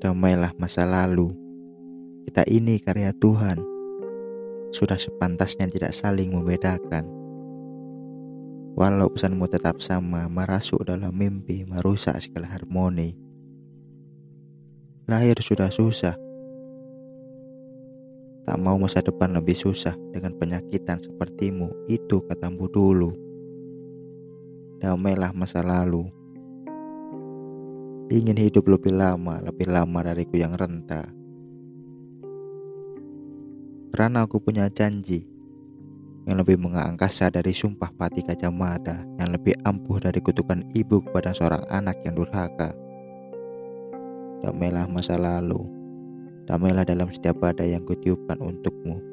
Damailah masa lalu. Kita ini karya Tuhan. Sudah sepantasnya tidak saling membedakan. Walau pesanmu tetap sama, merasuk dalam mimpi, merusak segala harmoni. Lahir sudah susah. Tak mau masa depan lebih susah dengan penyakitan sepertimu, itu katamu dulu. Damailah masa lalu. Ingin hidup lebih lama, lebih lama dariku yang renta. Karena aku punya janji yang lebih mengangkasa dari sumpah pati kacamata, yang lebih ampuh dari kutukan ibu kepada seorang anak yang durhaka. Damailah masa lalu, damailah dalam setiap badai yang kutiupkan untukmu.